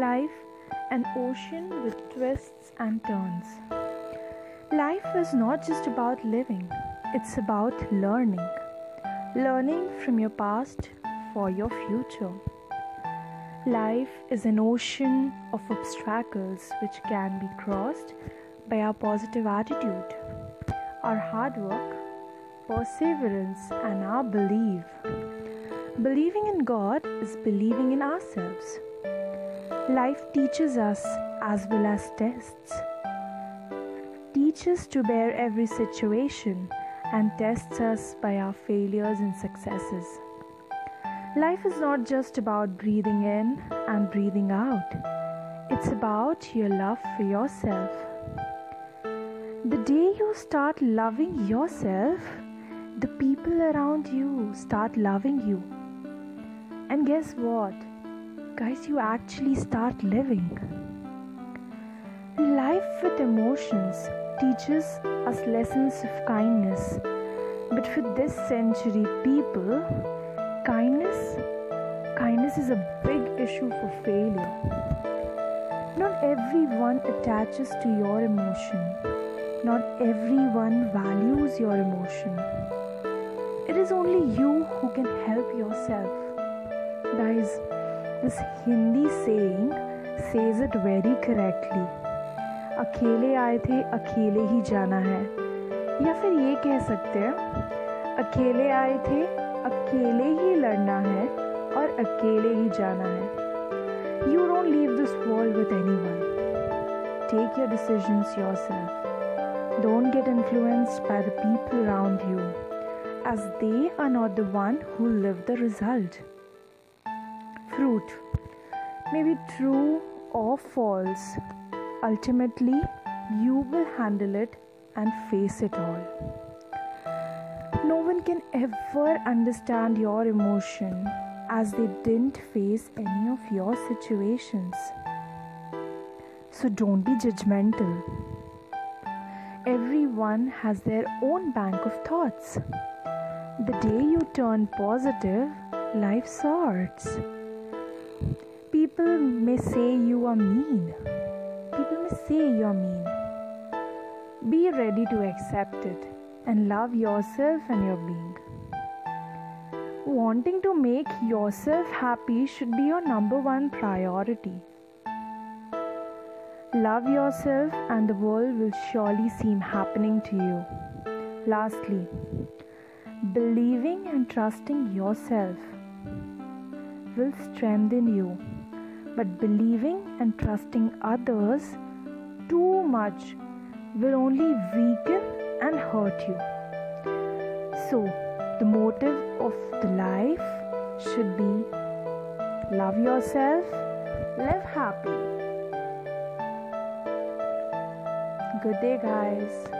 life an ocean with twists and turns. Life is not just about living, it's about learning. Learning from your past for your future. Life is an ocean of obstacles which can be crossed by our positive attitude, our hard work, perseverance, and our belief. Believing in God is believing in ourselves. Life teaches us as well as tests. Teaches to bear every situation and tests us by our failures and successes. Life is not just about breathing in and breathing out, it's about your love for yourself. The day you start loving yourself, the people around you start loving you. And guess what? Guys, you actually start living. Life with emotions teaches us lessons of kindness. But for this century, people, kindness, kindness is a big issue for failure. Not everyone attaches to your emotion. Not everyone values your emotion. It is only you who can help yourself. Guys, this Hindi saying says it very correctly. अकेले आए थे, अकेले ही जाना है। या फिर ये कह सकते हैं, अकेले आए थे, अकेले ही लड़ना है और अकेले ही जाना है। You don't leave this world with anyone take your decisions yourself don't get influenced by the people around you as they are not the one who live the result. Fruit may be true or false. Ultimately, you will handle it and face it all. No one can ever understand your emotion as they didn't face any of your situations. So don't be judgmental. Everyone has their own bank of thoughts. The day you turn positive, life sorts. People may say you are mean. People may say you are mean. Be ready to accept it and love yourself and your being. Wanting to make yourself happy should be your number one priority. Love yourself, and the world will surely seem happening to you. Lastly, believing and trusting yourself will strengthen you but believing and trusting others too much will only weaken and hurt you. So, the motive of the life should be love yourself, live happy. Good day, guys.